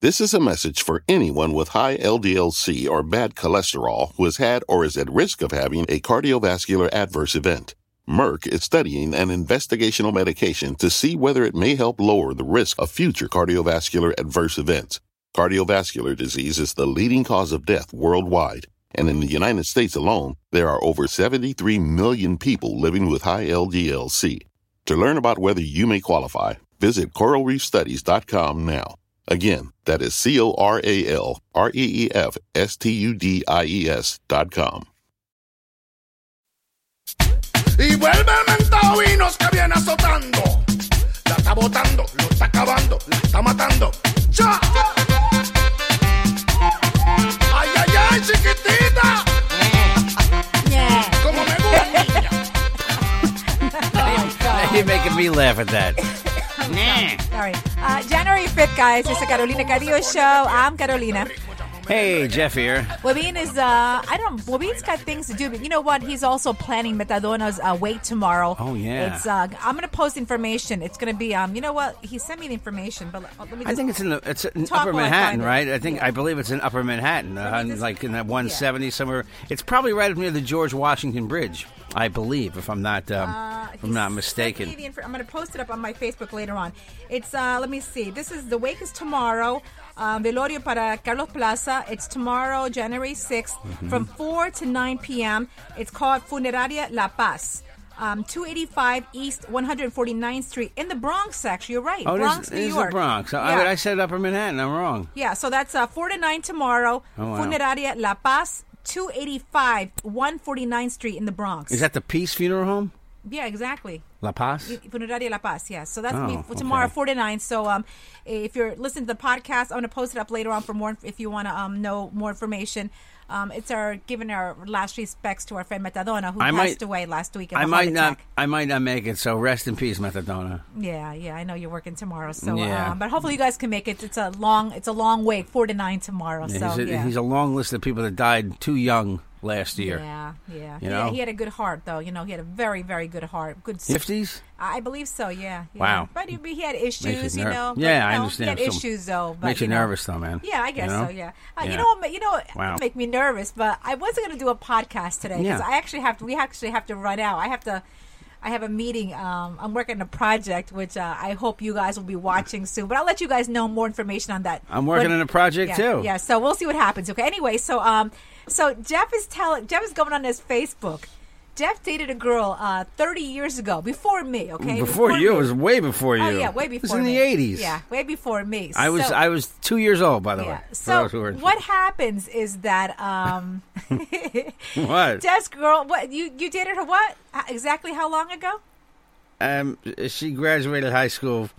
This is a message for anyone with high LDLC or bad cholesterol who has had or is at risk of having a cardiovascular adverse event. Merck is studying an investigational medication to see whether it may help lower the risk of future cardiovascular adverse events. Cardiovascular disease is the leading cause of death worldwide, and in the United States alone, there are over 73 million people living with high LDLC. To learn about whether you may qualify, visit coralreefstudies.com now. Again, that is C O R A L R E E F S T U D I E S dot com. Y vuelve el mentado vinos que viene azotando. La está botando, lo está acabando, la está matando. ¡Ya! ¡Ay, ay, ay, chiquitita! Como me gusta, niña. You're making me laugh at that. Sorry. Uh, January 5th, guys, it's the Carolina Cadillo show. I'm Carolina. Hey, Jeff here. Wabin is, uh, I don't know, Wabin's got things to do, but you know what? He's also planning Metadona's uh, wait tomorrow. Oh, yeah. It's, uh, I'm going to post information. It's going to be, um, you know what? He sent me the information, but let, me just. I think it's in the it's in Upper Manhattan, right? I think Yeah. I believe it's in Upper Manhattan, uh, just- like in that 170 somewhere. It's probably right up near the George Washington Bridge, I believe, if I'm not um, Uh, if I'm not mistaken. sent me the infor- I'm going to post it up on my Facebook later on. It's uh, let me see. This is the wake is tomorrow. Um, Velorio para Carlos Plaza. It's tomorrow, January 6th, Mm-hmm. from 4 to 9 p.m. It's called Funeraria La Paz. Um, 285 East 149th Street in the Bronx, actually. You're right. Oh, Bronx, is, New York. the Bronx. Yeah. I, I said Upper Manhattan. I'm wrong. Yeah, so that's uh, 4 to 9 tomorrow. Oh, wow. Funeraria La Paz, 285 149th Street in the Bronx. Is that the Peace Funeral Home? Yeah, exactly. La Paz? Funeraria La Paz, yeah. So that's Oh, me for tomorrow, okay. to. So um, if you're listening to the podcast, I'm gonna post it up later on for more. If you want to um know more information, um, it's our giving our last respects to our friend Metadona who I passed might- away last week. I might not. attack. I might not make it. So rest in peace, Metadona. Yeah, yeah. I know you're working tomorrow, so Yeah. um, but hopefully you guys can make it. It's a long, it's a long wait, four to nine tomorrow. Yeah, so he's, a, yeah. he's a long list of people that died too young last year. Yeah, yeah. You he, know? he had a good heart, though. You know, he had a very, very good heart. Good. Fifties? I believe so. Yeah. yeah. Wow. But he, he had issues, you ner- know. but, Yeah, I you know, understand. He had issues, though. But, Makes you know. nervous, though, man. Yeah, I guess You know? so. Yeah. Uh, Yeah. You know what? You know Wow. make me nervous, but I wasn't going to do a podcast today because Yeah. I actually have to. We actually have to run out. I have to. I have a meeting. Um, I'm working on a project, which uh, I hope you guys will be watching soon. But I'll let you guys know more information on that. I'm working When- on a project yeah, too. Yeah, so we'll see what happens. Okay. Anyway, so um, so Jeff is telling Jeff is going on his Facebook. Jeff dated a girl uh, 30 years ago, before me. Okay, Before you, me. it was way before you. Oh yeah, way before. It before. was in me. the '80s. Yeah, way before me. I was So- I was two years old, by the yeah. way. So what happens is that um, What? Jeff's girl. What you you dated her? What exactly? How long ago? Um, she graduated high school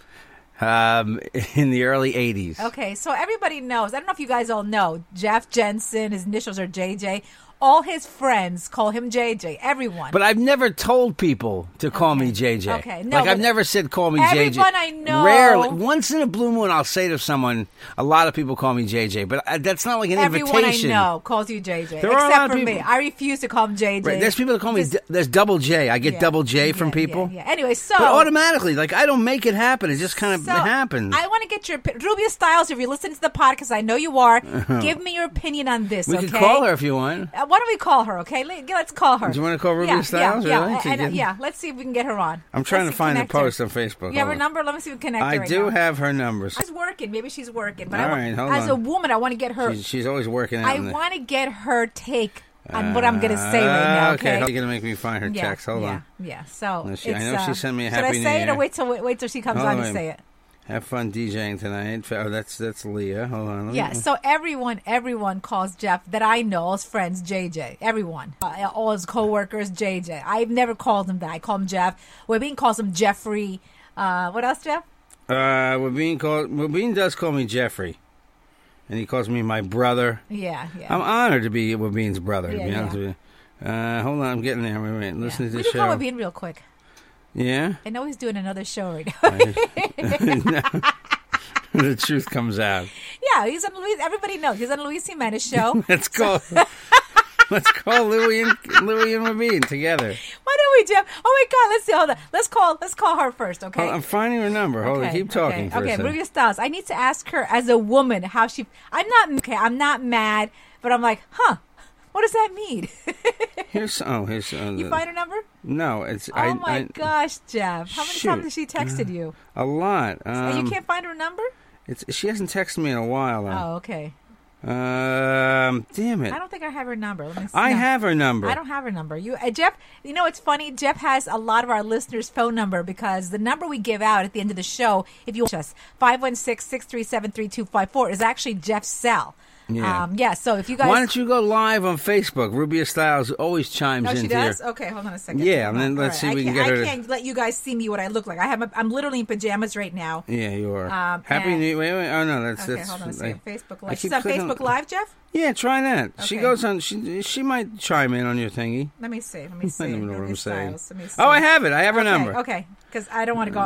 um, in the early '80s. Okay, so everybody knows. I don't know if you guys all know. Jeff Jensen. His initials are JJ. All his friends call him JJ. Everyone. But I've never told people to call me JJ. Okay, no, like I've never said call me JJ. everyone I know- Rarely, once in a blue moon, I'll say to someone. A lot of people call me JJ, but I, that's not like an Everyone invitation. I know calls you JJ, There are a lot except of for me. people- I refuse to call him JJ. Right, there's people that call me. Just- d- There's double J. I get yeah, double J from yeah, people. Yeah, Anyway, so But automatically, like I don't make it happen. It just kind of so happens. I want to get your Rubia Styles. If you're listening to the podcast, I know you are. give me your opinion on this. we okay? could call her if you want. Uh, why don't we call her? Okay, Let- let's call her. Do you wanna call Rubia yeah, Styles, Yeah, really? yeah, To and, uh, yeah. Let's see if we can get her on. I'm trying Let's to find the connect her. post on Facebook. You have her on. number? Let me see if we can connect her. I right do now. have her numbers. She's working. Maybe she's working. But All right, hold as on. a woman, I want to get her. She's, she's always working. I want to get her take on what I'm going to say right now. Ah, Okay. You're you gonna make me find her yeah, text. Hold yeah, on. Yeah. So Let's. I know she uh, sent me a happy. should I New say it Year. or wait till wait, till she comes Hold on to say it? Have fun DJing tonight. Oh, that's that's Leah. Hold on. Me- Yeah, so everyone, everyone calls Jeff that I know, all his friends, JJ. Everyone, uh, all his coworkers, JJ. I've never called him that. I call him Jeff. Webin calls him Jeffrey. Uh, what else, Jeff? Uh, Wabine called. Wabine does call me Jeffrey. and he calls me my brother. Yeah, yeah. I'm honored to be Wabin's brother. Yeah, to be honest yeah. with you. Uh, hold on, I'm getting there. Wait, wait. Listen yeah. to We this can call show. Wabin real quick. Yeah, I know he's doing another show right now. the truth comes out. yeah, he's on Luis. Everybody knows he's on Luis Jimenez show. Let's call. let's call Louie and Louie and Wabin together. Why don't we, Jeff? Oh my God! Let's see. Hold on. Let's call. Let's call her first. Okay. I'm finding her number. Hold on, Okay, keep talking Okay, for okay. second. Styles. I need to ask her as a woman how she. I'm not okay. I'm not mad, but I'm like, huh? What does that mean? Here's oh, here's uh, you find her number? no. It's Oh I, my I, gosh, Jeff! How many Shoot. times has she texted you? a lot. Um, you can't find her number? it's she hasn't texted me in a while. Oh, okay. Um, damn it. I don't think I have her number. Let me see. I No. have her number. I don't have her number. You, uh, Jeff. You know, it's funny. Jeff has a lot of our listeners' phone number because the number we give out at the end of the show, if you watch us, 516-637-3254 is actually Jeff's cell. Yeah. Um, yeah. So if you guys, Why don't you go live on Facebook? Rubia Styles always chimes No, in she here. does. Okay, hold on a second. Yeah, and then let's All see if we I can get her I to- can't let you guys see me what I look like. I have. A, I'm literally in pajamas right now. Yeah, you are. Um, Happy and- New Wait, wait. Oh no, that's Okay, that's. hold on a I- second. Facebook Live. She's on Facebook Live, Jeff. Yeah, try that. She goes on. She she might chime in on your thingy. Let me see. Let me see. I don't know what I'm saying. Styles. Let me see. Oh, I have it. I have her okay, number. Okay, because I don't want to go.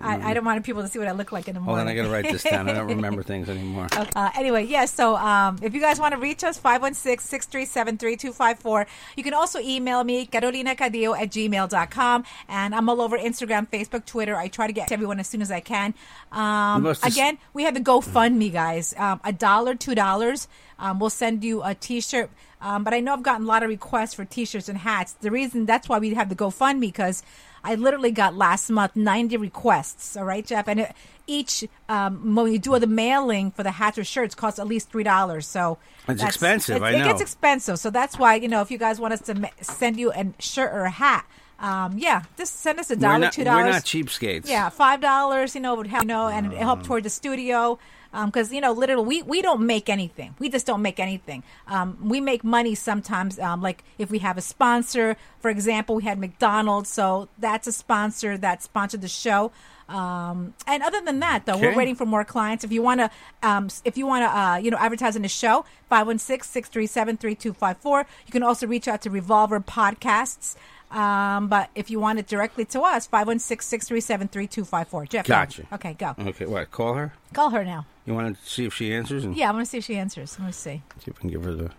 I, I don't want people to see what I look like in the morning. Hold on, I gotta write this down. I don't remember things anymore. Okay. Uh, anyway, yes. so um, if you guys want to reach us, 516-637-3254. You can also email me, carolinacadillo at gmail.com. And I'm all over Instagram, Facebook, Twitter. I try to get to everyone as soon as I can. Um, again, we have the GoFundMe, guys. Um, a dollar, two dollars. Um, we'll send you a T-shirt. Um, but I know I've gotten a lot of requests for T-shirts and hats. The reason that's why we have the GoFundMe because I literally got last month 90 requests. All right, Jeff, and it, each um, when you do the mailing for the hats or shirts costs at least three dollars. So It's expensive, It, I it gets expensive. So that's why you know if you guys want us to ma- send you a shirt or a hat, um, yeah, just send us a dollar, two we're dollars. not cheapskates. Yeah, five dollars. You know, would help. You know, and it help toward the studio. Because you know, literally, we we don't make anything. We just don't make anything. Um, we make money sometimes. Um, like if we have a sponsor, for example, we had McDonald's, so that's a sponsor that sponsored the show. Um, and other than that, though, we're waiting for more clients. If you want to, um, if you want to, uh, you know, advertise in the show, 516-637-3254. You can also reach out to Revolver Podcasts. Um, but if you want it directly to us, 516-637-3254. Jeff, go. Gotcha. Okay, go. Okay, what? Call her. Call her now. You want to see if she answers and Yeah, I want to see if she answers. Let me see. see if we can give her the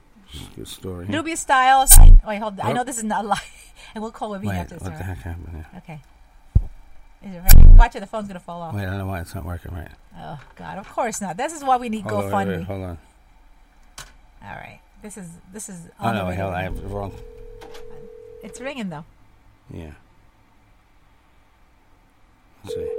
good story. Nubia Styles. Wait, hold. I Oh. know this is not live, and we'll call Webby after what this. the heck happened? here? Okay. Is it ready? Watch it. The phone's gonna fall off. Wait, I don't know why it's not working right. Oh God, of course not. This is why we need Hold on, wait, GoFundMe. wait, hold on. All right. This is this is. Oh on no, wait, hold on. I have the wrong. It's ringing though. Yeah. Let's see.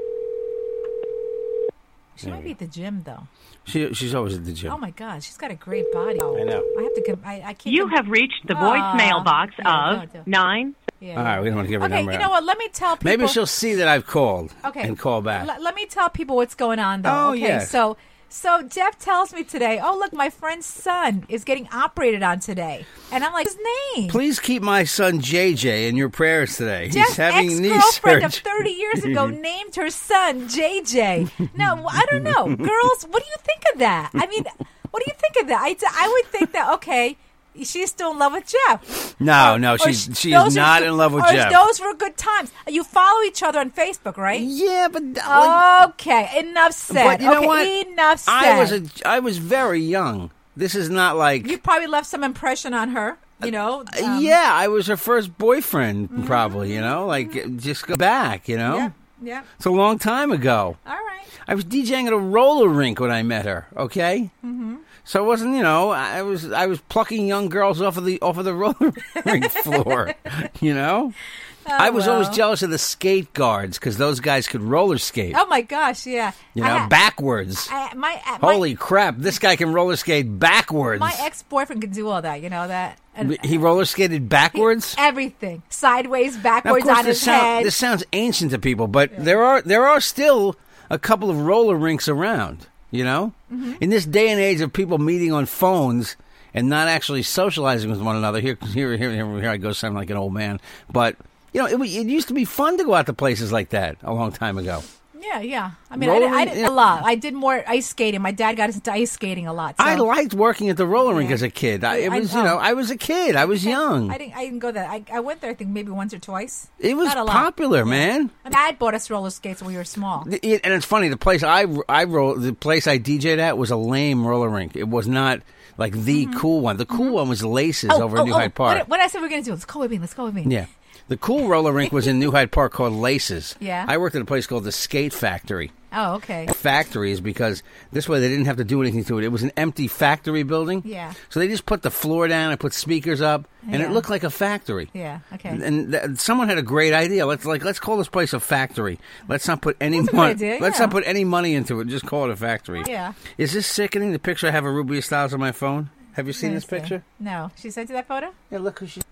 She There might be at the gym though. She she's always at the gym. Oh my God, she's got a great body. I know. I have to. Com- I, I can't. You com- have reached the voicemail box yeah, of don't do- nine. Yeah. All right, we don't want to give her Okay, number. you out. know what? Let me tell people. Maybe she'll see that I've called Okay. and call back. L- let me tell people what's going on, though. Oh, okay, yes. so so Jeff tells me today. Oh, look, my friend's son is getting operated on today, and I'm like, his name. Please keep my son JJ in your prayers today. Jeff's He's having knee ex-girlfriend of 30 years ago named her son JJ. No, I don't know. Girls, what do you think of that? I mean, what do you think of that? I, I would think that, okay, she's still in love with Jeff. No, Or- no, she's sh- she is not in love with Jeff. Those were good times. You follow each other on Facebook, right? yeah, but uh, Okay, enough said. you know okay, what? enough said. I was a I was very young. This is not like you probably left some impression on her. You know. um, Uh, yeah, I was her first boyfriend, probably. You know, like just go back. You know, Yeah. Yeah. it's a long time ago. All right. I was DJing at a roller rink when I met her. Okay, mm-hmm. So it wasn't you know I was I was plucking young girls off of the off of the roller rink floor. You know, I was always Oh, jealous of the skate guards because those guys could roller skate. Oh my gosh! Yeah. you I know, ha- backwards. I, my uh, my, Holy crap! This guy can roller skate backwards. my ex boyfriend could do all that. You know that. And he roller skated backwards. everything sideways, Now, backwards course, on this, his sound- head. this sounds ancient to people, but there are there are still a couple of roller rinks around. You know, Mm-hmm. in this day and age of people meeting on phones and not actually socializing with one another. Here, here, here, here, here I go, sounding like an old man. But you know, it, it used to be fun to go out to places like that a long time ago. Yeah, Yeah. I mean, I, did, I did a lot. I did more ice skating. My dad got us into ice skating a lot. So. I liked working at the roller rink Yeah. as a kid. I, it I was, you know. I was a kid. I was young. I didn't. I didn't go there. I, I went there. I think maybe once or twice. it was Not a lot. popular, man. My dad bought us roller skates when we were small. It- and it's funny. The place I I roll, the place I DJ'd at was a lame roller rink. It was not like the cool one. The cool one was Laces over in New Hyde Park. Mm-hmm. What, what I said we are gonna do? Let's go with me. Let's go with me. Yeah. The cool roller rink was in New Hyde Park called Laces. Yeah. I worked at a place called the Skate Factory. Oh, okay. Factory is because this way they didn't have to do anything to it. It was an empty factory building. Yeah. So they just put the floor down and put speakers up, and it looked like a factory. Yeah. Okay. And th- someone had a great idea. Let's like let's call this place a factory. Let's not put any That's a good money. Let's yeah. not put any money into it. Just call it a factory. Oh, yeah. Is this sickening? The picture I have of Ruby Styles on my phone. Have you seen this picture? No. She sent you that photo? Yeah, look who she's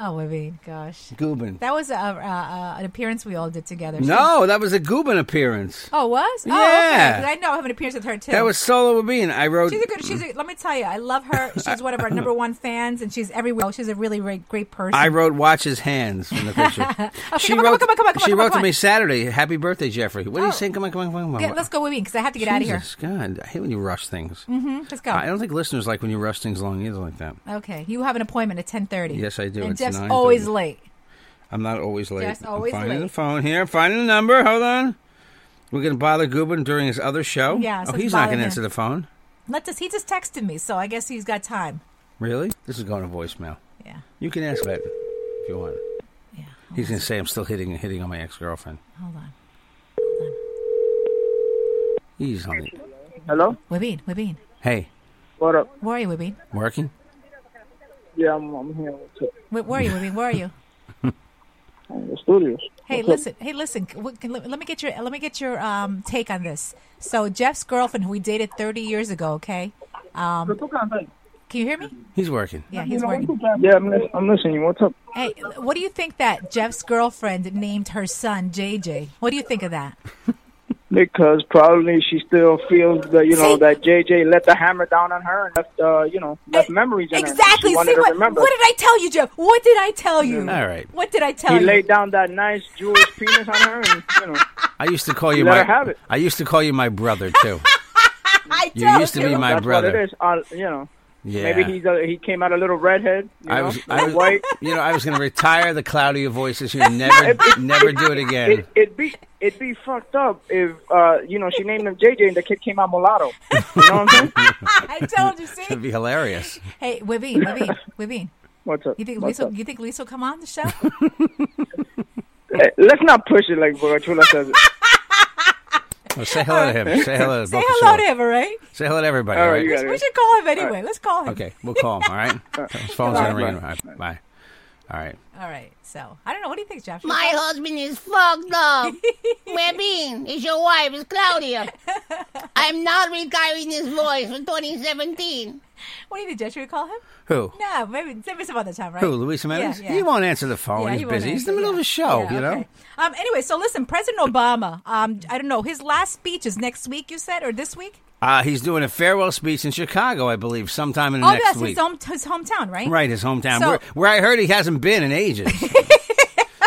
Oh, I mean, gosh. goobin. That was a, a, a, an appearance we all did together. No, that was a goobin appearance. Oh, was? Oh, Yeah. Okay. 'Cause I know I have an appearance with her too. That was Solo Bean. I wrote. She's a good. She's. A, let me tell you, I love her. She's one of our number one fans, and she's everywhere. She's a really great, great person. I wrote "Watch his hands" from the picture. she come on, wrote. come on, come on, come on, she wrote to me. Saturday. Happy birthday, Jeffrey. What are you Oh. saying? Come on, come on, come on. Get- let's go with me because I have to get out of here. Jesus, God, I hate when you rush things. Mm-hmm, let's go. I don't think listeners like when you rush things along either like that. Okay, you have an appointment at ten thirty. Yes, I do. And Jeff's 9:30. always late. I'm not always late. Just I'm always finding late. the phone here. I'm finding the number. Hold on. We're gonna bother Goobin during his other show. Yeah, Oh, he's bother not gonna him. answer the phone. Let us. He just texted me, so I guess he's got time. Really? This is going to voicemail. Yeah. You can ask that if you want. Yeah. He's gonna say I'm still hitting hitting on my ex girlfriend. Hold on. Hold on. He's on it. Hello? Webin, Webin. Hey, What up? Where are you, Webin? working? Yeah, I'm, I'm here with Where, where are you, Webin? Where are you? the studios. Hey, What's listen. Hey, listen. Let let me get your let me get your um, take on this. So Jeff's girlfriend, who we dated 30 years ago, okay? Um, can you hear me? He's working. Yeah, he's working. Yeah, I'm, lis- I'm listening. What's up? Hey, what do you think that Jeff's girlfriend named her son JJ? What do you think of that? Because probably she still feels that you know See? that JJ let the hammer down on her and left uh, you know left memories in her. Exactly. She wanted See to what, remember. what did I tell you, Jeff? What did I tell you? All right. What did I tell he you? He laid down that nice Jewish penis on her, and you know I used to call you my. her have it. I used to call you my brother too. I You told used to be my that's brother. what it is. Uh, you know, Yeah. maybe he's a, he came out a little redhead. You I was, I was, white. you know, I was going to retire the Claudia voices. You never, never do it again. It, it'd be it'd be fucked up if uh, you know she named him JJ and the kid came out mulatto. You know what I'm saying? I told you. See. It'd be hilarious. Hey, Webin, Webin, Webin. What's up? You think Lisa? up? You think Lisa will come on the show? Hey, let's not push it like Chula says. It. Well, say hello to him. Say hello to everybody. Say hello to him, all right? Say hello to everybody. All all right, right? you got it. We should call him anyway. Let's call him. Okay, we'll call him. All right. His phone's going to ring. Bye. All right, bye. All right. All right. So I don't know. What do you think, Jeff? Should My call- husband is fucked up. Webin, it's your wife, it's Claudia. I'm not retiring this voice for 2017. What do you think, Jeff? Should we call him? Who? No, maybe maybe some other time, right? Who? Luis Jimenez? Yeah, yeah. He won't answer the phone. Yeah, He's he won't busy. He's in the answer, middle of a show. Yeah, you know. okay. Um. Anyway, so listen, President Obama. Um. I don't know. His last speech is next week. You said, or this week? Uh, he's doing a farewell speech in Chicago, I believe, sometime in the oh, next that's week. his home his hometown, right? Right, his hometown, So- where, where I heard he hasn't been in ages.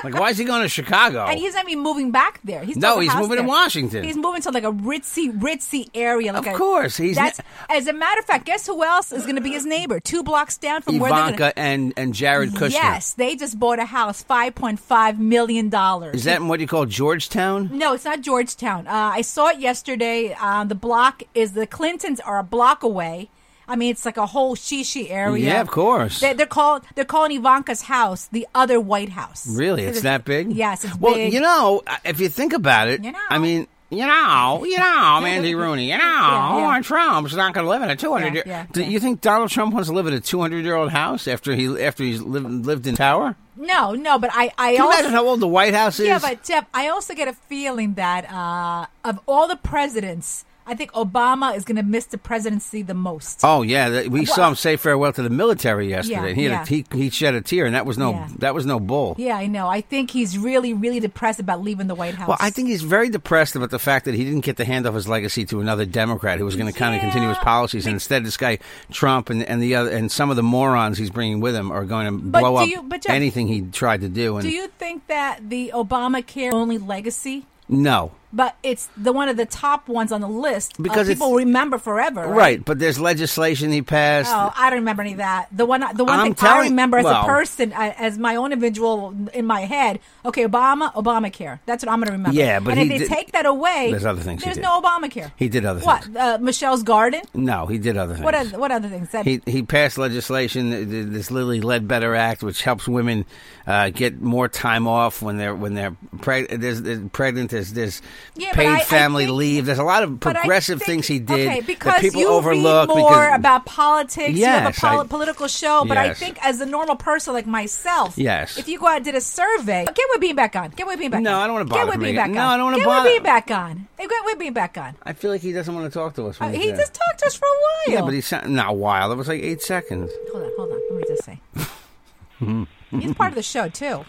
like, why is he going to Chicago? And he's not even moving back there. He's No, he's moving to. Washington. He's moving to like a ritzy, ritzy area. Like Of a- course, he's That's ne- as a matter of fact. Guess who else is going to be his neighbor? Two blocks down from where they're Ivanka going. and, and Jared Kushner. Yes, they just bought a house, five point five million dollars. Is that in what you call Georgetown? No, it's not Georgetown. Uh, I saw it yesterday. Uh, the block is the Clintons are a block away. I mean, it's like a whole shishi area. Yeah, of course. They, they're called they're calling Ivanka's house the other White House. Really? It's that big? Yes, it's well, big. you know, if you think about it, You know. I mean, you know, you know, Andy Rooney, you know, Yeah, yeah. Trump's not going to live in a 200 Yeah, yeah, Do yeah. you think Donald Trump wants to live in a 200 year old house after he after he's lived, lived in Tower? No, no, but I I Can you also imagine how old the White House is? yeah, but Jeff, I also get a feeling that uh, of all the presidents, I think Obama is going to miss the presidency the most. Oh yeah, we saw him say farewell to the military yesterday. Yeah, he, had yeah. a, he he shed a tear, and that was no Yeah. that was no bull. Yeah, I know. I think he's really, really depressed about leaving the White House. Well, I think he's very depressed about the fact that he didn't get to hand off his legacy to another Democrat who was going to kind of continue his policies, and instead, this guy Trump and, and the other and some of the morons he's bringing with him are going to But blow up you- Jeff- anything he tried to do. And Do you think that the Obamacare only legacy? no, but it's the one of the top ones on the list Because uh, people remember forever. Right. Right, but there's legislation he passed. Oh, I don't remember any of that. The one, the one I'm thing I remember as well- a person, uh, as my own individual in my head. Okay, Obama, Obamacare. That's what I'm going to remember. Yeah, but and if they did- take that away, There's other things he There's no Obamacare. He did other What? things. Uh, Michelle's Garden. No, he did other things. What? Other, what other things? That, He he passed legislation, this Lilly Ledbetter Act, which helps women uh, get more time off when they're when they're preg- there's, there's pregnant. There's there's Yeah, paid I- I family think- leave. There's a lot of progressive think- things he did Okay, that because people you overlook. read more because, about politics. you have a poli- I- political show, but I think as a normal person like myself, Yes. if you go out and did a survey, get with being back on. Get with being back No, on. I don't wanna Get bother with him being back No, on. I don't wanna Get bother- with being back on. Get with being back on. I feel like he doesn't want to talk to us. Uh, he there. just talked to us for a while. yeah, but he sound not a while. It was like eight seconds. hold on, hold on. Let me just say. He's part of the show too.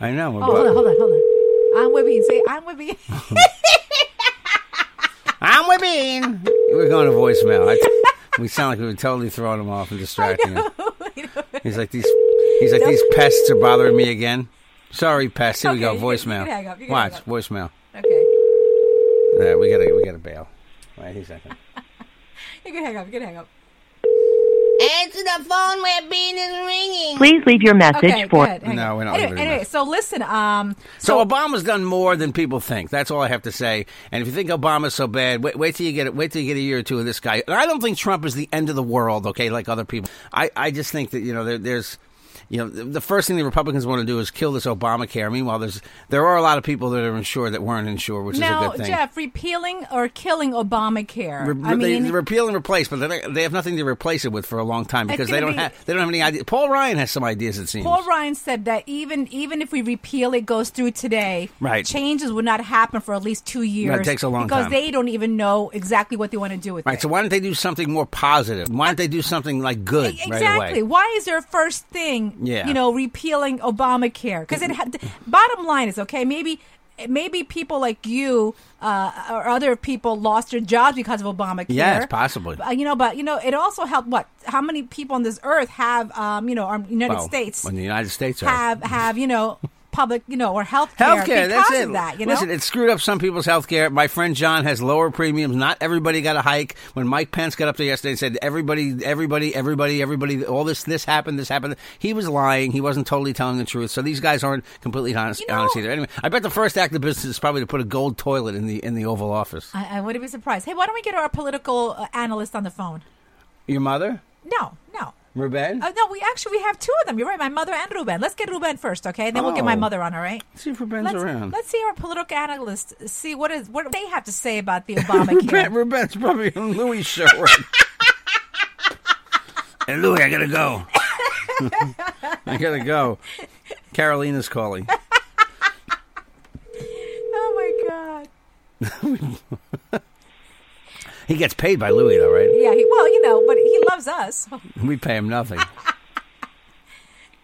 I know. Oh, hold on, hold on, hold on. I'm with Bean. Say, I'm with Bean. I'm with Bean. We're going to voicemail. I, we sound like we were totally throwing him off and distracting him. He's like these. He's like Nope. these pests are bothering me again. Sorry, pests. Here we go. Okay, you can- you Voicemail. can hang up, can Watch hang up. voicemail. okay, Yeah, we gotta we gotta bail. Wait a second. you can hang up. You can hang up. Answer the phone where Bean is ringing. Please leave your message Okay, for. good. Hang No, we're not Anyway, anyway so listen. Um, So, Obama's done more than people think. That's all I have to say. And if you think Obama's so bad, wait, wait till you get it. Wait till you get a year or two of this guy. And I don't think Trump is the end of the world. Okay, like other people. I, I just think that you know there, there's. You know, the first thing the Republicans want to do is kill this Obamacare. Meanwhile, there's there are a lot of people that are insured that weren't insured, which is a now, good thing. Jeff, repealing or killing Obamacare. Re- I they, mean, repeal and replace, but they, they have nothing to replace it with for a long time because they don't be- have they don't have any idea. Paul Ryan has some ideas, it seems. Paul Ryan said that even even if we repeal it goes through today, Right. changes would not happen for at least two years. it takes a long because time. they don't even know exactly what they want to do with Right, it. so why don't they do something more positive? Why don't they do something like good right Exactly. away? Why is their first thing, Yeah. you know, repealing Obamacare? Because it had, bottom line is okay. Maybe maybe people like you uh, or other people lost their jobs because of Obamacare. Yes, possibly. Uh, you know, but you know, it also helped. What? How many people on this earth have, um, you know, our United Well, States In the United States are have have you know public, you know, or health care Healthcare, because that's it. of that. You know, Listen, it screwed up some people's healthcare. My friend John has lower premiums. Not everybody got a hike. When Mike Pence got up there yesterday and said everybody, everybody, everybody, everybody, all this, this happened, this happened. He was lying. He wasn't totally telling the truth. So these guys aren't completely honest, You know- honest either. Anyway, I bet the first act of business is probably to put a gold toilet in the in the Oval Office. I, I wouldn't be surprised. Hey, why don't we get our political uh, analyst on the phone? Your mother, no. Ruben. Uh, no, we actually we have two of them. You're right, my mother and Ruben. Let's get Ruben first, okay? And then we'll get my Oh. mother on, all right? Let's see if Ruben's Let's, around. let's see our political analyst see what is what they have to say about the Ruben, Obamacare. Ruben's probably on Louis' show. Right? hey, Louis, I gotta go. I gotta go. Carolina's calling. oh my god. He gets paid by Louis, though, right? Yeah, he, well, you know, but he loves us. We pay him nothing.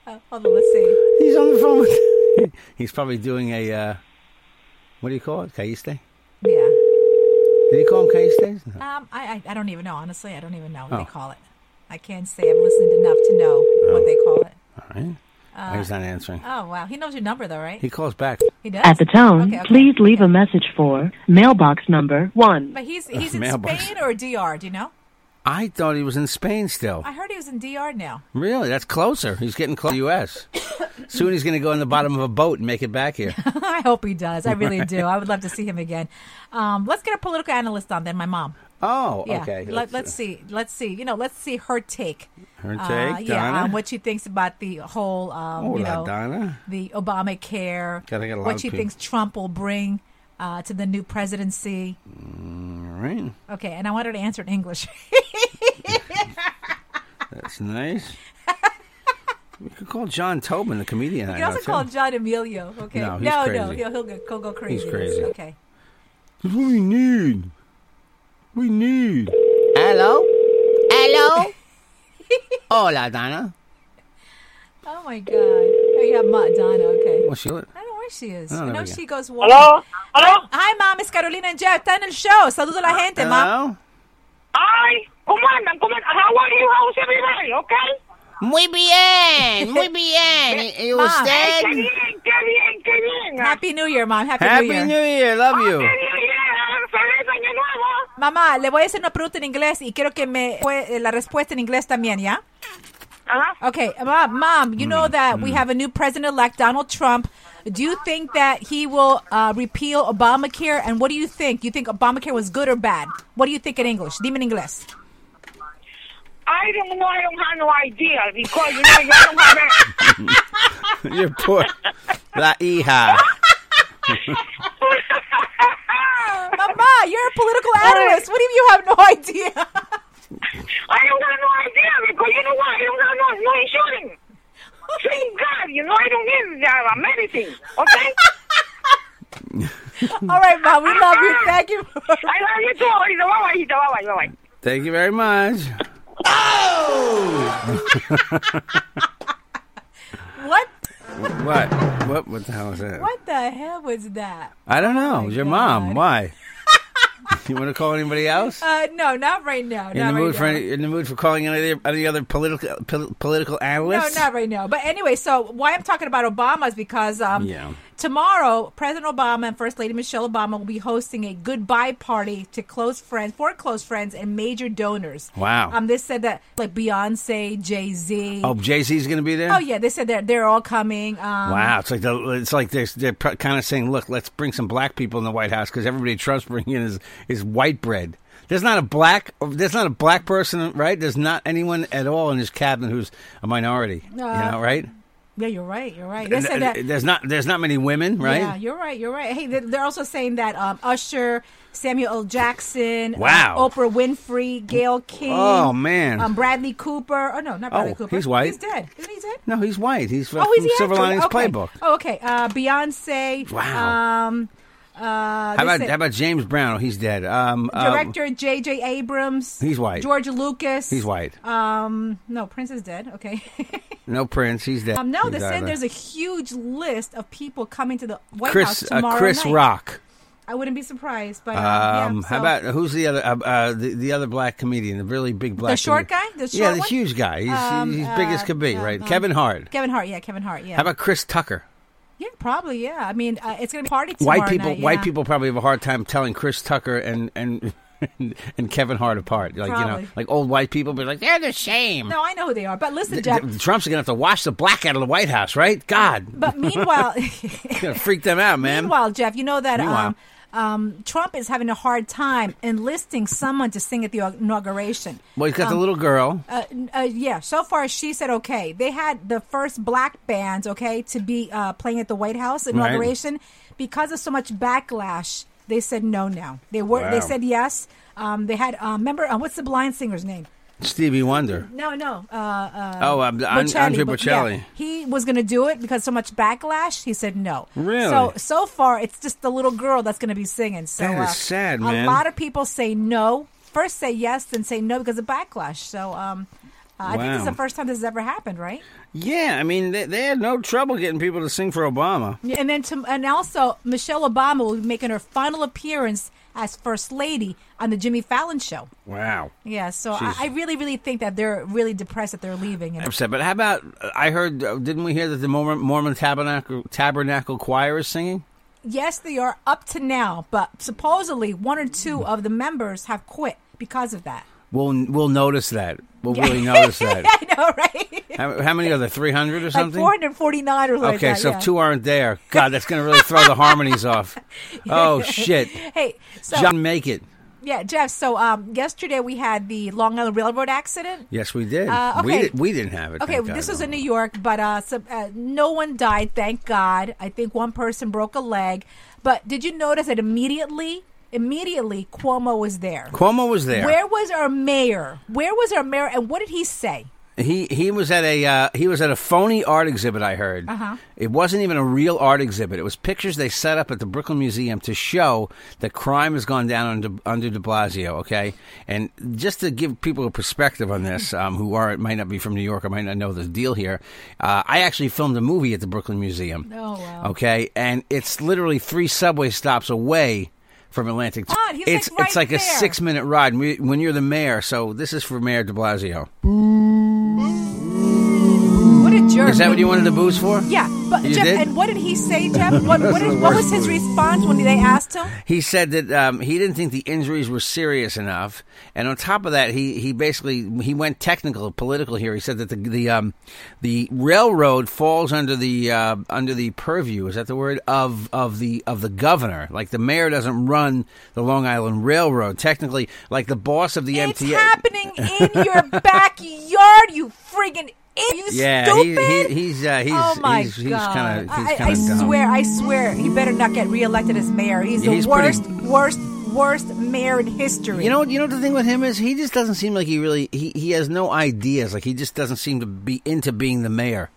Uh, hold on, let's see. He's on the phone. With, he's probably doing a uh, what do you call it? Caíste? Yeah. Did he call him Caíste? No. Um, I, I I don't even know. Honestly, I don't even know what Oh. they call it. I can't say I've listened enough to know what they call it. All right. Uh, he's not answering. Oh wow, he knows your number though, right? He calls back. He does. At the tone, Okay, okay. please leave a message for mailbox number 1. But he's he's in Mailbox. Spain or DR. Do you know? I thought he was in Spain still. I heard he was in DR now. Really? That's closer. He's getting close to the U.S. Soon he's going to go in the bottom of a boat and make it back here. I hope he does. I really do. I would love to see him again. Um, let's get a political analyst on then. My mom. Oh, Yeah. okay. Let, let's see. Let's see. You know, let's see her take. Her Uh, take, yeah, um, what she thinks about the whole, um, Hola, you know, Donna. the Obamacare. Gotta get a lot what she people. thinks Trump will bring uh, to the new presidency. All right. Okay, and I wanted to answer in English. That's nice. we could call John Tobin, the comedian. you I can know, also too. call John Emilio. Okay, No, he's no, crazy. he'll, he'll go, he'll go crazy. crazy. Okay. That's what we need. We need. Hello? Hello? Hola, Donna. Oh my God. Oh, you have Madonna. Okay. What's she? I don't know where she is. Ah, oh, I know we she goes. Hello? Hello? Hi, mom. Es Carolina and Jeff. Está en el show. Saludo a la ah, gente, mom. Hello? Ay, ¿cómo andan? ¿Cómo andan? How are you? How's everybody? Okay? Muy bien, muy bien. ¿Y y Ma. usted? Qué bien, qué bien, qué bien. Happy New Year, mom. Happy, Happy New Year. New Year. Love you. Qué bien, feliz año nuevo. Mamá, le voy a hacer una pregunta en inglés y quiero que me fue eh, la respuesta en inglés también, ¿ya? Ajá. Okay, mom, mom, you mm. know that we mm. have a new president-elect, Donald Trump. Do you think that he will uh, repeal Obamacare? And what do you think? You think Obamacare was good or bad? What do you think in English? Dime en inglés. I don't know. I don't have no idea because you know you don't have it. You're poor. La hija. Mama, you're a political analyst. What do you you have no idea? I don't have no idea because you know what? I don't have no, no insurance. Thank God, you know I don't need uh, medicine. Okay? All right, mom, we love you. Thank you. I love you too. Ahorita, bye bye, bye bye, bye bye. Thank you very much. what? What? What? What the hell was that? What the hell was that? I don't know. my It was your God. mom. Why? you want to call anybody else? Uh, no, not right now. in not the right mood for any, in the mood for calling any, any other political pol- political No, not right now. But anyway, so why I'm talking about Obama is because um, Yeah. Tomorrow President Obama and First Lady Michelle Obama will be hosting a goodbye party to close friends, for close friends and major donors. Wow. Um, they said that like Beyonce, Jay Z. Oh, Jay Z's going to be there. Oh yeah, they said they're they're all coming. Um, Wow, it's like the, it's like they're, they're kind of saying, look, let's bring some black people in the White House because everybody Trump's bringing in is is white bread. There's not a black there's not a black person, right? There's not anyone at all in his cabinet who's a minority. you Uh, know, right? Yeah, you're right. You're right. They said that. there's not there's not many women, right? Yeah, you're right. You're right. Hey, they're- also saying that um, Usher, Samuel L. Jackson, uh, Wow. Oprah Winfrey, Gayle King. Oh, man. um, Bradley Cooper. Oh no, not Bradley Oh, Cooper. he's white. He's dead. Isn't he dead? No, he's white. He's from, Oh, from he Silver? Linings okay. Playbook. Oh, okay. Uh, Beyonce. Wow. Um, uh, How about said how about James Brown? Oh, he's dead. Um, um, director J.J. Abrams? He's white. George Lucas. He's white. Um, no, Prince is dead. Okay. no Prince. He's dead. um, no, they said there's a huge list of people coming to the White Chris House uh, tomorrow Chris night. Rock. I wouldn't be surprised, but um, yeah, Um, how about who's the other uh, uh, the, the other black comedian, the really big black the short comedian? guy? The short yeah, the one? huge guy. He's Um, he's big as uh, could be, uh, right? um, Kevin Hart. Kevin Hart, yeah, Kevin Hart, yeah. How about Chris Tucker? Yeah, probably, yeah. I mean, uh, it's gonna be party White people, night, white people probably have a hard time telling Chris Tucker and and and Kevin Hart apart. Like you know, like old white people be like, they're the same. No, I know who they are, but listen, Jeff. th- Trump's gonna have to wash the black out of the White House, right? God, But meanwhile, gonna freak them out, man. meanwhile, Jeff, you know that um, um, Trump is having a hard time enlisting someone to sing at the inauguration. well, he's got the little girl. Uh, uh, yeah, so far she said okay. They had the first black band, okay, to be uh, playing at the White House inauguration. Because of so much backlash, they said no now. They were they said yes. Um, they had um, remember uh, what's the blind singer's name? Stevie Wonder. No, no. Uh, uh, Oh, An- Bocelli, Andre but yeah, he was going to do it because so much backlash. He said no. Really? So so far, it's just the little girl that's going to be singing. So That is uh, sad, A lot of people say no. First say yes, then say no because of backlash. So um, uh, I think this is the first time this has ever happened, right? Yeah, I mean, they, they had no trouble getting people to sing for Obama. Yeah, And then to, and also Michelle Obama will be making her final appearance as first lady on the Jimmy Fallon show. Wow. Yeah, so I, I really, really think that they're really depressed that they're leaving. And upset. But how about I heard? Uh, didn't we hear that the Mormon, Mormon Tabernacle Tabernacle Choir is singing? Yes, they are up to now, but supposedly one or two of the members have quit because of that. We'll we'll notice that. We'll really notice that. I know, right? How, how many are there? Three hundred or like something? 449 or like okay, that. so yeah. if two aren't there, God, that's going to really throw the harmonies off. Oh shit! Hey, so John, make it. yeah, Jeff. So um, yesterday we had the Long Island Railroad accident. Yes, we did. Uh, We okay. did, we didn't have it. Okay, thank this God. was in New York, but uh, uh, no one died, thank God. I think one person broke a leg. But did you notice that immediately, immediately Cuomo was there? Cuomo was there. Where was our mayor? Where was our mayor? And what did he say? He he was at a uh, he was at a phony art exhibit. I heard. Uh-huh. It wasn't even a real art exhibit. It was pictures they set up at the Brooklyn Museum to show that crime has gone down under under De Blasio. Okay, and just to give people a perspective on this, um, who are might not be from New York or might not know the deal here, uh, I actually filmed a movie at the Brooklyn Museum. Oh, wow. Okay, and it's literally three subway stops away. From Atlantic, he's, it's like, it's right like a six minute ride when you're the mayor. So this is for Mayor De Blasio. Jerk. Is that what you wanted the booze for? Yeah, but You Jeff, did? and what did he say, Jeff? What, what, is, what was his response when they asked him? He said that um, he didn't think the injuries were serious enough, and on top of that, he, he basically he went technical, political here. He said that the the um, the railroad falls under the uh, under the purview is that the word of of the of the governor. Like the mayor doesn't run the Long Island Railroad. Technically, like the boss of the It's MTA. happening in your backyard, you friggin' Yeah, he, he, he's uh, he's oh my he's, he's god! kind of he's I, I kind of dumb. swear, I swear, he better not get reelected as mayor. He's the He's pretty- worst, worst, worst mayor in history. You know, you know what the thing with him is he just doesn't seem like he really he, he has no ideas. Like he just doesn't seem to be into being the mayor.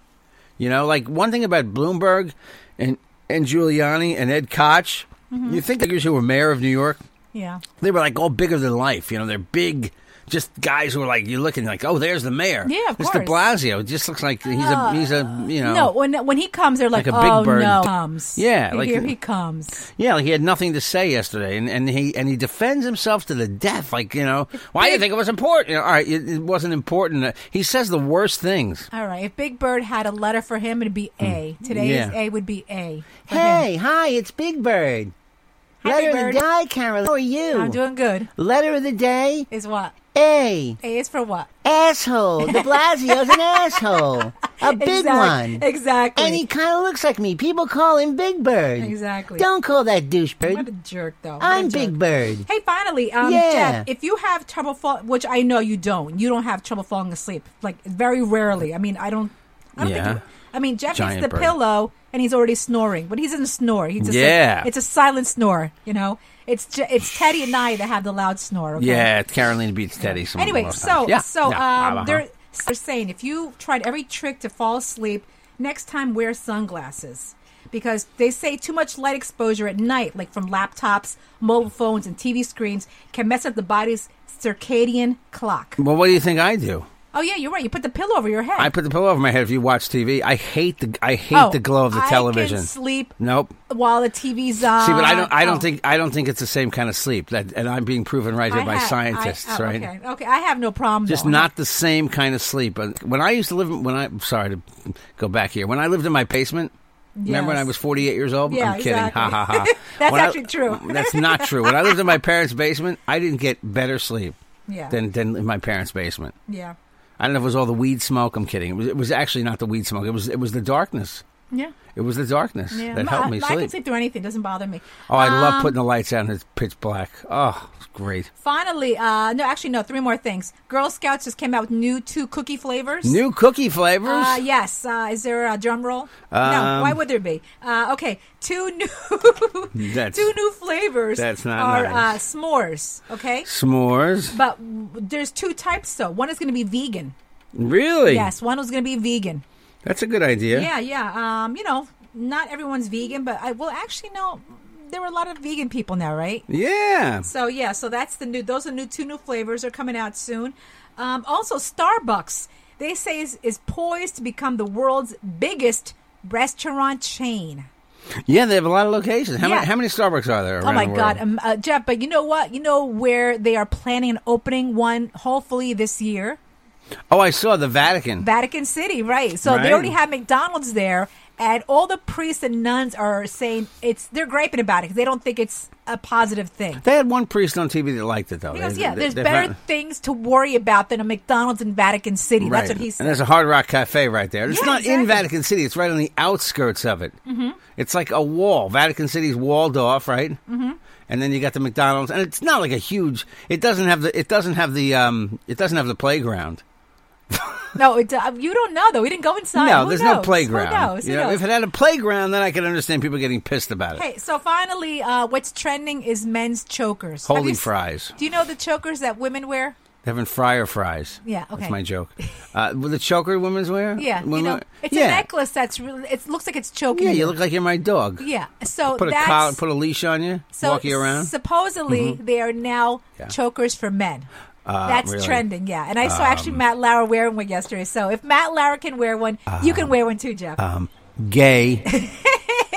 You know, like one thing about Bloomberg and and Giuliani and Ed Koch, Mm-hmm. you think figures who were mayor of New York, Yeah. they were like all bigger than life. You know, they're big. Just guys who are like you're looking like, oh, there's the mayor. Yeah, of Mr. course. Blasio it just looks like he's a he's a you know No, when when he comes, they're like, Like a big "Oh bird. no!" Comes, Yeah, like- here he comes. Yeah, like he had nothing to say yesterday, and, and he and he defends himself to the death. Like you know, why do you think it was important? You know, all right, it, it wasn't important. He says the worst things. All right, if Big Bird had a letter for him, it'd be A. Today's Hmm. Yeah. A would be A. for him. hi, it's Big Bird. Hi, Big Bird. day, Carol. How are you? I'm doing good. Letter of the day, Is what? A. A is for what? Asshole. De Blasio's an asshole. A big Exactly. One. Exactly. And he kind of looks like me. People call him Big Bird. Exactly. Don't call that douche What a jerk, though. What a jerk. Bird. Hey, finally, um, Yeah. Jeff, if you have trouble falling, which I know you don't, you don't have trouble falling asleep. Like very rarely. I mean, I don't. I don't Yeah. think. You, I mean, Jeff Giant hits the bird. pillow and he's already snoring, but he doesn't snore. He's just Yeah. it's a silent snore. You know, it's it's Teddy and I that have the loud snore. Okay? Yeah, Carolina beats Teddy. some Anyway, so. Yeah, so yeah, um, uh-huh. they're they're saying if you tried every trick to fall asleep, next time wear sunglasses because they say too much light exposure at night, like from laptops, mobile phones, and TV screens, can mess up the body's circadian clock. Well, what do you think I do? Oh yeah, you're right. You put the pillow over your head. I put the pillow over my head if you watch TV. I hate the I hate Oh, the glow of the I television. can sleep Nope. while the TV's on. See, but I don't. I don't Oh. think. I don't think it's the same kind of sleep. That, and I'm being proven right here I by have- scientists, I- oh, right? Okay, okay. I have no problem. Just though. not the same kind of sleep. But when I used to live, when I sorry to go back here, when I lived in my basement. Remember when I Yes. was 48 years old? Yeah, I'm kidding. exactly. Ha ha ha. That's When I- actually true. That's not true. When I lived in my parents' basement, I didn't get better sleep Yeah. than than in my parents' basement. yeah. I don't know if it was all the weed smoke. I'm kidding. It was, it was actually not the weed smoke. It was it was the darkness. Yeah. It was the darkness Yeah. that I- helped me I, can sleep. sleep through anything. Doesn't bother me. Oh, I love Um, putting the lights out and it's pitch black. Oh, it's great. Finally, uh, no, actually, no. Three more things. Girl Scouts just came out with new two cookie flavors. New cookie flavors. Uh, yes. Uh, is there a drum roll? no. Um, Why would there be? Uh, okay. Two new. That's- two new flavors. that's not are nice. uh, s'mores. Okay. S'mores. But w- there's two types though. One is going to be vegan. Really? Yes. One was going to be vegan. That's a good idea. Yeah. Yeah. Um. You know, not everyone's vegan, but I well actually no. There were a lot of vegan people now, right? Yeah. So yeah, so that's the new. Those are new two new flavors are coming out soon. Um, also, Starbucks they say is, is poised to become the world's biggest restaurant chain. Yeah, they have a lot of locations. How, Yeah. many, how many Starbucks are there around oh my? God, um, uh, Jeff! But you know what? You know where they are planning on opening one, hopefully this year. Oh, I saw the Vatican. Vatican City, right? So Right. they already have McDonald's there, and all the priests and nuns are saying it's they're griping about it because they don't think it's a positive thing. they had one priest on TV that liked it, though. He goes, yeah, they- there's they better found- things to worry about than a McDonald's in Vatican City. Right. That's what he said. And there's a Hard Rock Cafe right there. It's Yeah, not in. Vatican City. It's right on the outskirts of it. Mm-hmm. It's like a wall. Vatican City's walled off, right? Mm-hmm. And then you got the McDonald's, and it's not like a huge. It doesn't have the. It doesn't have the. Um. It doesn't have the playground. no, it, uh, you don't know though. We didn't go inside. no, Who there's knows? no playground. Who knows? Who You know, knows? if it had a playground, then I could understand people getting pissed about it. Hey, so finally, uh, what's trending is men's chokers. Holy you fries! Do you know the chokers that women wear? They're having fryer fries. Yeah, okay. That's my joke. Uh, with the choker women's wear? Yeah, you Women- know, it's yeah. a necklace that's really. It looks like it's choking. Yeah, you look like you're my dog. Yeah, so Put a collar, put a leash on you, so walk you around. Mm-hmm. Supposedly, they are now Yeah. chokers for men. Uh, That's really? Um, trending, yeah. And I saw actually Matt Lauer wearing one yesterday. So if Matt Lauer can wear one, you can wear one too, Jeff. Um, gay.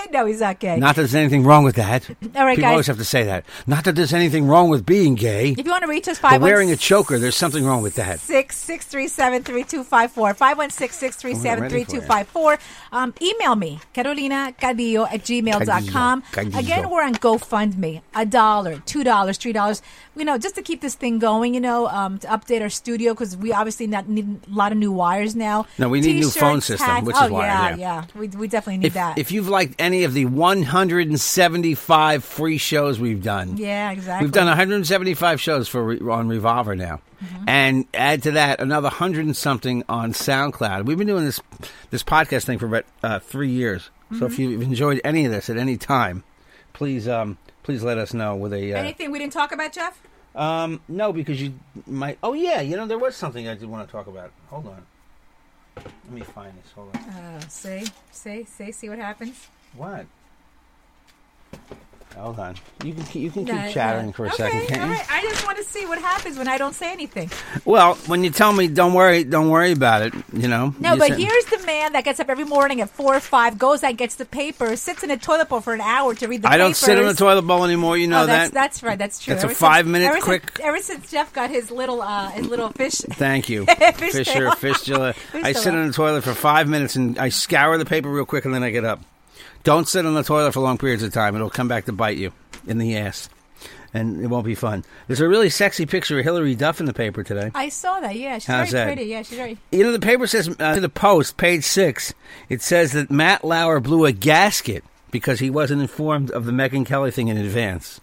no, he's not gay. Not that there's anything wrong with that. All right, People guys. always have to say that. Not that there's anything wrong with being gay. if you want to reach us, But five wearing a choker, there's something wrong with that. Six six three seven three two five four five one six six three seven three two five four. Um, email me Carolina Cadillo at gmail.com. Cadillo. Again, we're on GoFundMe. A dollar, two dollars, three dollars. You know, just to keep this thing going. You know, um, to update our studio because we obviously not need a lot of new wires now. No, we need new phone system, which oh, is wired, Yeah, yeah. yeah. We, we definitely need If, that. if you've liked any of the 175 free shows we've done, yeah, exactly. We've done 175 shows for re- on Revolver now, Mm-hmm. and add to that another hundred and something on SoundCloud. We've been doing this this podcast thing for about uh, three years. So if Mm-hmm. you've enjoyed any of this at any time, please um, please let us know with a uh, Anything we didn't talk about, Jeff? um, no because you might. Oh yeah, you know there was something I did want to talk about. Hold on, let me find this. Hold on. Uh, see, see, see, see what happens. What? Hold on. You can keep- you can keep No, chattering no. for a okay, second, can't all you? right. I just want to see what happens when I don't say anything. Well, when you tell me, don't worry, don't worry about it. You know. No, You but here's the man that gets up every morning at four or five, goes out, and gets the paper, sits in a toilet bowl for an hour to read the paper. I don't sit in the toilet bowl anymore. You know oh, that's, that. That's right. That's true. That's a since- five-minute ever quick- Since, ever since Jeff got his little, uh, his little fish. Thank you, Fish Fisher, fistula. I sit in the toilet for five minutes and I scour the paper real quick and then I get up. Don't sit on the toilet for long periods of time; it'll come back to bite you in the ass, and it won't be fun. There's a really sexy picture of Hilary Duff in the paper today. I saw that. Yeah, she's How's very that? pretty. Yeah, she's very. You know, the paper says uh, to the Post, page six, it says that Matt Lauer blew a gasket because he wasn't informed of the Megyn Kelly thing in advance.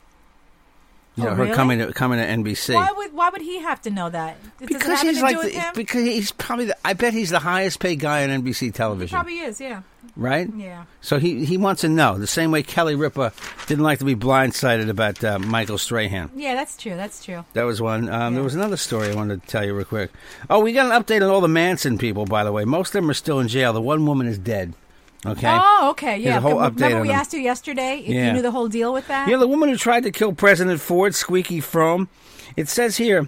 You Oh, know, her really? coming to coming to NBC. Why would Why would he have to know that? Does it because have he's to like do with the, because he's probably the, I bet he's the highest paid guy on NBC He television, probably is. Yeah. right? Yeah. So he he wants to know the same way Kelly Ripa didn't like to be blindsided about uh, Michael Strahan. Yeah, that's true. That's true. That was one. Um, Yeah. There was another story I wanted to tell you real quick. Oh, we got an update on all the Manson people. By the way, most of them are still in jail. The one woman is dead. Okay. Oh, okay. Yeah. Remember we asked you yesterday if Yeah. you knew the whole deal with that? Yeah, the woman who tried to kill President Ford, Squeaky Fromme. It says here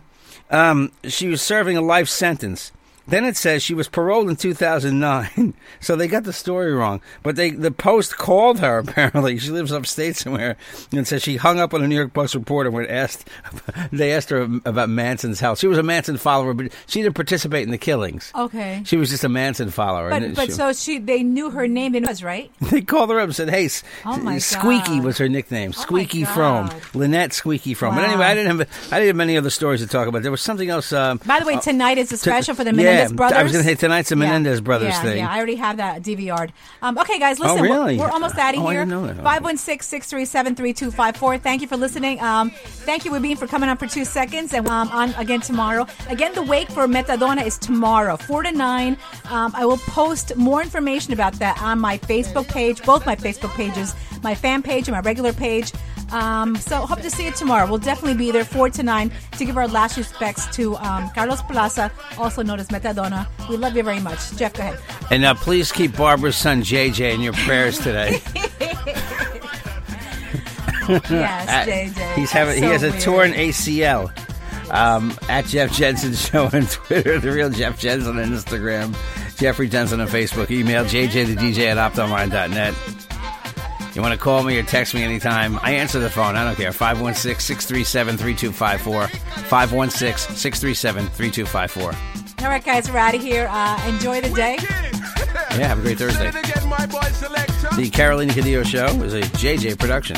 um, she was serving a life sentence. Then it says she was paroled in 2009. so they got the story wrong. But they the Post called her, apparently. She lives upstate somewhere. And says she hung up on a New York Post reporter when asked, they asked her about Manson's house. She was a Manson follower, but she didn't participate in the killings. Okay. She was just a Manson follower. But but she- so she they knew her name and it was right. they called her up and said, "Hey, Oh, Squeaky God. was her nickname. Oh, Squeaky Fromme, God. Lynette Squeaky Fromme." But anyway, I didn't have I didn't have many other stories to talk about. There was something else. Um, By the way, uh, tonight is a special for the yeah, Menendez brothers. I was going to say tonight's the Yeah. Menendez brothers yeah, thing. Yeah, I already have that DVR'd. Um, okay, guys, listen, Oh, we're- we're, almost out of Oh, here. didn't know that. 516-637-3254. Thank you for listening. Um, thank you, Wabine, for coming on for two seconds. And um, on again tomorrow. Again, the wake for Metadona is tomorrow, 4 to 9. Um, I will post more information about that on my Facebook page, both my Facebook pages, my fan page and my regular page. Um, so hope to see you tomorrow. We'll definitely be there 4 to 9 to give our last respects to um, Carlos Plaza, also known as Metadona. We love you very much. Jeff, go ahead. and uh, please keep Barbara's son JJ in your prayers today. Yes, JJ. He's having he has so a torn weird. ACL. Um, at Jeff Jensen Show on Twitter, the real Jeff Jensen on Instagram, Jeffrey Jensen on Facebook. Email JJ the DJ at optonline.net. You want to call me or text me anytime? I answer the phone. I don't care. 516 637 3254. 516 637 3254. All right, guys, we're out of here. Uh, enjoy the day. Yeah, have a great Thursday. The Carolina Cadillo Show is a JJ production.